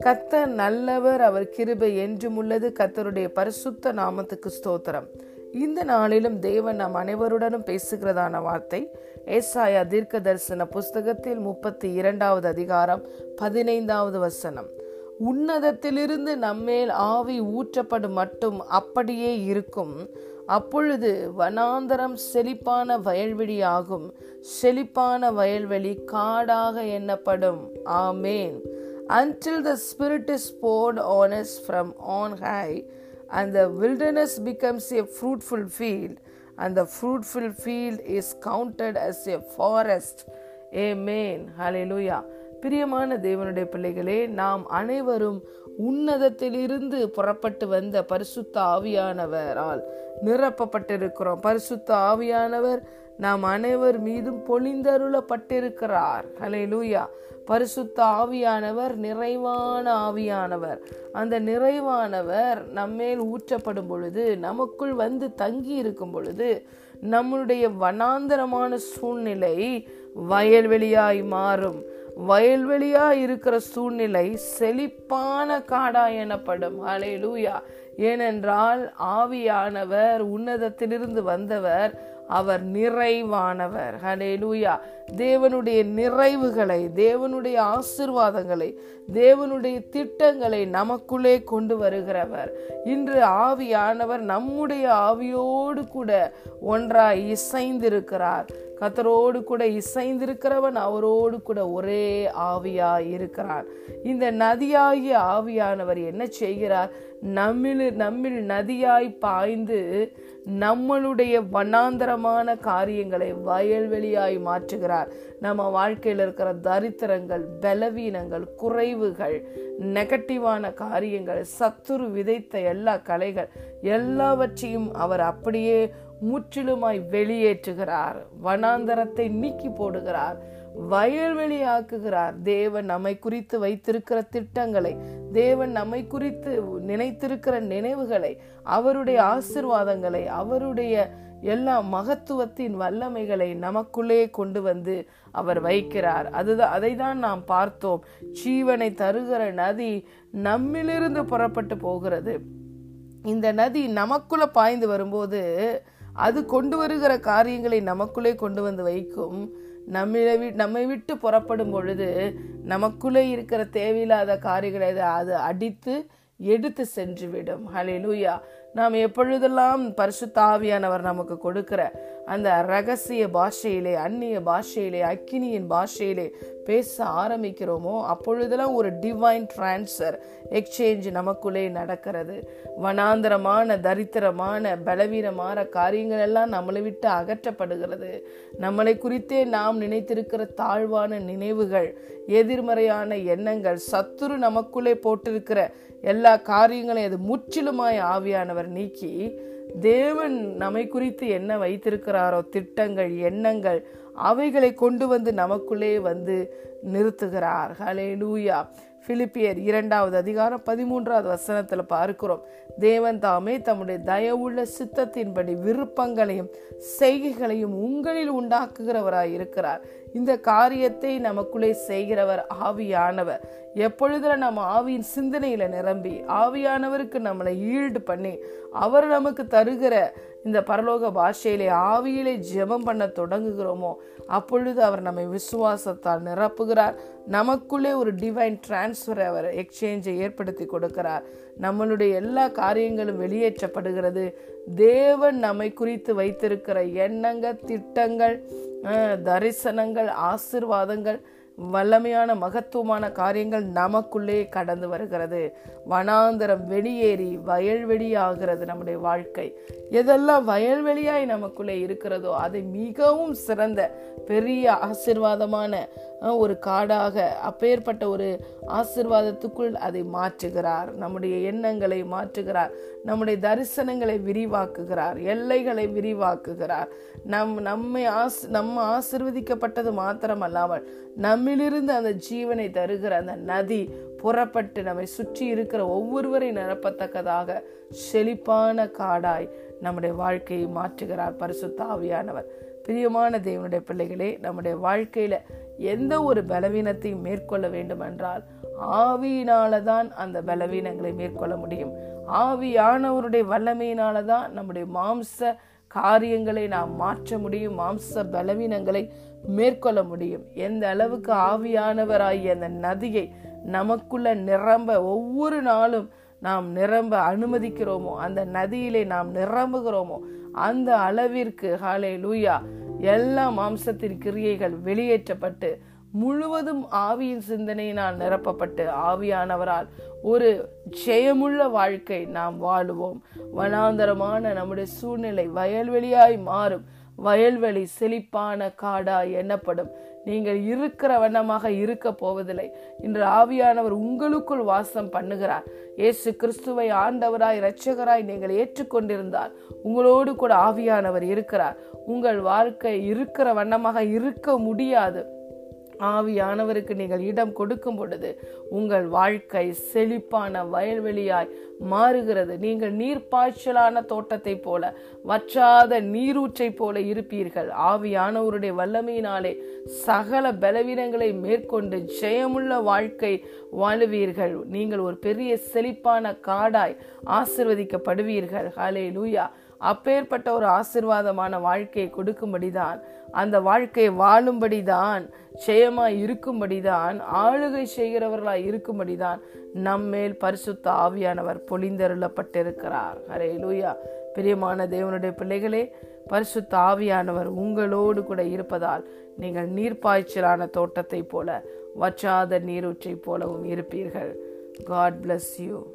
கத்தர் நல்லவர் அவர் கிருபை என்றும் உள்ளது. கத்தருடைய பரிசுத்த நாமத்துக்கு ஸ்தோத்திரம். இந்த நாளிலும் தேவன் நம் அனைவருடனும் பேசுகிறதான வார்த்தை ஏசாயா தீர்க்க தரிசன புஸ்தகத்தில் முப்பத்தி இரண்டாவது அதிகாரம் பதினைந்தாவது வசனம். உன்னதத்திலிருந்து நம்மேல் ஆவி ஊற்றப்படும் மட்டும் அப்படியே இருக்கும். அப்பொழுது வனாந்தரம் செழிப்பான வயல்வெளியாகும் செழிப்பான வயல்வெளி காடாக எண்ணப்படும் amen until the spirit is poured on from on high and wilderness becomes a fruitful field and the fruitful field is counted as a forest amen hallelujah பிரியமான தேவனுடைய பிள்ளைகளே நாம் அனைவரும் உன்னதத்திலிருந்து புறப்பட்டு வந்த பரிசுத்த ஆவியானவரால் நிரப்பப்பட்டிருக்கிறோம். பரிசுத்த ஆவியானவர் நாம் அனைவர் மீதும் பொழிந்தருளப்பட்டிருக்கிறார். ஹலே லூயா பரிசுத்த ஆவியானவர் நிறைவான ஆவியானவர். அந்த நிறைவானவர் நம்மேல் ஊற்றப்படும் பொழுது நமக்குள் வந்து தங்கி இருக்கும் பொழுது நம்முடைய வனாந்தரமான சூழ்நிலை வயல்வெளியாய் மாறும். வயல்வெளியா இருக்கிற சூழ்நிலை செழிப்பான காடா எனப்படும். அலை லூயா ஏனென்றால் ஆவியானவர் உன்னதத்திலிருந்து வந்தவர் அவர் நிறைவானவர். ஹலே லூயா தேவனுடைய நிறைவுகளை தேவனுடைய ஆசிர்வாதங்களை தேவனுடைய திட்டங்களை நமக்குள்ளே கொண்டு வருகிறவர். இன்று ஆவியானவர் நம்முடைய ஆவியோடு கூட ஒன்றாய் இசைந்திருக்கிறார். கத்தரோடு கூட இசைந்திருக்கிறவன் அவரோடு கூட ஒரே ஆவியா இருக்கிறான் இந்த நதியாகிய ஆவியானவர் என்ன செய்கிறார்? நம்மில் நம்மில் நதியாய் பாய்ந்து நம்மளுடைய வண்ணாந்தரமான காரியங்களை வயல்வெளியாய் மாற்றுகிறார். நம்ம வாழ்க்கையில் இருக்கிற தரித்திரங்கள் பலவீனங்கள் குறைவுகள் நெகட்டிவான காரியங்கள் சத்துரு விதைத்த எல்லா கலைகள் எல்லாவற்றையும் அவர் அப்படியே முற்றிலுமாய் வெளியேற்றுகிறார். வனாந்தரத்தை நீக்கி போடுகிறார். வயல்வெளியாக்குகிறார். தேவன் நம்மை குறித்து வைத்திருக்கிற திட்டங்களை தேவன் நம்மை குறித்து நினைத்திருக்கிற நினைவுகளை அவருடைய ஆசிர்வாதங்களை அவருடைய எல்லா மகத்துவத்தின் வல்லமைகளை நமக்குள்ளே கொண்டு வந்து அவர் வைக்கிறார். அதுதான் அதை தான் நாம் பார்த்தோம். ஜீவனை தருகிற நதி நம்மிலிருந்து புறப்பட்டு போகிறது. இந்த நதி நமக்குள்ள பாய்ந்து வரும்போது அது கொண்டு வருகிற காரியங்களை நமக்குள்ளே கொண்டு வந்து வைக்கும். நம்மளை நம்மை விட்டு புறப்படும் பொழுது நமக்குள்ளே இருக்கிற தேவையில்லாத காரியங்களை அது அடித்து எடுத்து சென்றுவிடும். ஹலிலூயா நாம் எப்பொழுதெல்லாம் பரிசுத்தாவியானவர் நமக்கு கொடுக்கிற அந்த ரகசிய பாஷையிலே அந்நிய பாஷையிலே அக்கினியின் பாஷையிலே பேச ஆரம்பிக்கிறோமோ அப்பொழுதெல்லாம் ஒரு டிவைன் டிரான்ஸ்ஃபர் எக்ஸ்சேஞ்ச் நமக்குள்ளே நடக்கிறது. வனாந்தரமான தரித்திரமான பலவீனமான காரியங்கள் எல்லாம் நம்மளை விட்டு அகற்றப்படுகிறது. நம்மளை குறித்தே நாம் நினைத்திருக்கிற தாழ்வான நினைவுகள் எதிர்மறையான எண்ணங்கள் சத்துரு நமக்குள்ளே போட்டிருக்கிற எல்லா காரியங்களையும் அது முற்றிலுமாய் ஆவியானவர் நீக்கி தேவன் நம்மை குறித்து என்ன வைத்திருக்கிறாரோ திட்டங்கள் எண்ணங்கள் அவைகளை கொண்டு வந்து நமக்குள்ளே வந்து நிறுத்துகிறார். ஹலே லூயா பிலிப்பியர் இரண்டாவது அதிகாரம் பதிமூன்றாவது வசனத்தில் பார்க்கிறோம். தேவன் தாமே தம்முடைய தயவுள்ள சித்தத்தின்படி விருப்பங்களையும் செய்கைகளையும் உங்களில் உண்டாக்குகிறவராய் இருக்கிறார். இந்த காரியத்தை நமக்குள்ளே செய்கிறவர் ஆவியானவர். எப்பொழுதுல நம்ம ஆவியின் சிந்தனையில நிரம்பி ஆவியானவருக்கு நம்மளை ஈல்டு பண்ணி அவர் நமக்கு தருகிற இந்த பரலோக பாஷையிலே ஆவியிலே ஜெபம் பண்ண தொடங்குகிறோமோ அப்பொழுது அவர் நம்மை விசுவாசத்தால் நிரப்புகிறார். நமக்குள்ளே ஒரு டிவைன் டிரான்ஸ்ஃபர் அவர் எக்ஸ்சேஞ்சை ஏற்படுத்தி கொடுக்கிறார். நம்மளுடைய எல்லா காரியங்களும் வெளியேற்றப்படுகிறது. தேவன் நம்மை குறித்து வைத்திருக்கிற எண்ணங்கள் திட்டங்கள் தரிசனங்கள் ஆசிர்வாதங்கள் வல்லமையான மகத்துவமான காரியங்கள் நமக்குள்ளே கடந்து வருகிறது. வனாந்தரம் வெளியேறி வயல்வெளி ஆகிறது நம்முடைய வாழ்க்கை. எதெல்லாம் வயல்வெளியாய் நமக்குள்ளே இருக்கிறதோ அதை மிகவும் சிறந்த பெரிய ஆசிர்வாதமான ஒரு காடாக அப்பேற்பட்ட ஒரு ஆசிர்வாதத்துக்குள் அதை மாற்றுகிறார். நம்முடைய எண்ணங்களை மாற்றுகிறார். நம்முடைய தரிசனங்களை விரிவாக்குகிறார். எல்லைகளை விரிவாக்குகிறார். நம் நம்மை ஆஸ் நம்ம ஆசிர்வதிக்கப்பட்டது மாத்திரமல்லாமல் நம்மிலிருந்து அந்த ஜீவனை தருகிற அந்த நதி புறப்பட்டு நம்மை சுற்றி இருக்கிற ஒவ்வொருவரை நிரப்பத்தக்கதாக செழிப்பான காடாய் நம்முடைய வாழ்க்கையை மாற்றுகிறார் பரிசு தாவியானவர் பிரியமான தேவனுடைய பிள்ளைகளே நம்முடைய வாழ்க்கையில எந்த ஒரு பலவீனத்தையும் மேற்கொள்ள வேண்டும் என்றால் ஆவியினால தான் அந்த பலவீனங்களை மேற்கொள்ள முடியும். ஆவியானவருடைய வல்லமையினால தான் நம்முடைய மாம்ச காரியங்களை நாம் மாற்ற முடியும் மாம்ச பலவீனங்களை மேற்கொள்ள முடியும். எந்த அளவுக்கு ஆவியானவராகிய அந்த நதியை நமக்குள்ள நிரம்ப ஒவ்வொரு நாளும் நாம் நிரம்ப அனுமதிக்கிறோமோ அந்த நதியிலே நாம் நிரம்புகிறோமோ அந்த அளவிற்கு ஹாலே லூயா எல்லா மாம்சத்தின் கிரியைகள் வெளியேற்றப்பட்டு முழுவதும் ஆவியின் சிந்தனையினால் நிரப்பப்பட்டு ஆவியானவரால் ஒரு ஜெயமுள்ள வாழ்க்கை நாம் வாழுவோம். வனாந்தரமான நம்முடைய சூழ்நிலை வயல்வெளியாய் மாறும். வயல்வெளி செழிப்பான காடா எண்ணப்படும். நீங்கள் இருக்கிற வண்ணமாக இருக்க போவதில்லை. இன்று ஆவியானவர் உங்களுக்குள் வாசம் பண்ணுகிறார். இயேசு கிறிஸ்துவை ஆண்டவராய் இரட்சகராய் நீங்கள் ஏற்றுக்கொண்டிருந்தால் உங்களோடு கூட ஆவியானவர் இருக்கிறார். உங்கள் வாழ்க்கை இருக்கிற வண்ணமாக இருக்க முடியாது. ஆவியானவருக்கு நீங்கள் இடம் கொடுக்கும் பொழுது உங்கள் வாழ்க்கை செழிப்பான வயல்வெளியாய் மாறுகிறது. நீங்கள் நீர்ப்பாய்ச்சலான தோட்டத்தை போல வற்றாத நீரூற்றை போல இருப்பீர்கள். ஆவியானவருடைய வல்லமையினாலே சகல பலவீனங்களை மேற்கொண்டு ஜெயமுள்ள வாழ்க்கை வாழுவீர்கள். நீங்கள் ஒரு பெரிய செழிப்பான காடாய் ஆசிர்வதிக்கப்படுவீர்கள். ஹலே லூயா அப்பேற்பட்ட ஒரு ஆசிர்வாதமான வாழ்க்கையை கொடுக்கும்படிதான் அந்த வாழ்க்கையை வாழும்படிதான் ஜெயமாய் இருக்கும்படிதான் ஆளுகை செய்கிறவர்களாய் இருக்கும்படிதான் நம்மேல் பரிசுத்த ஆவியானவர் பொழிந்தருளப்பட்டிருக்கிறார். அரே லூயா பிரியமான தேவனுடைய பிள்ளைகளே பரிசுத்த ஆவியானவர் உங்களோடு கூட இருப்பதால் நீங்கள் நீர்ப்பாய்ச்சலான தோட்டத்தை போல வற்றாத நீரூற்றை போலவும் இருப்பீர்கள். God bless you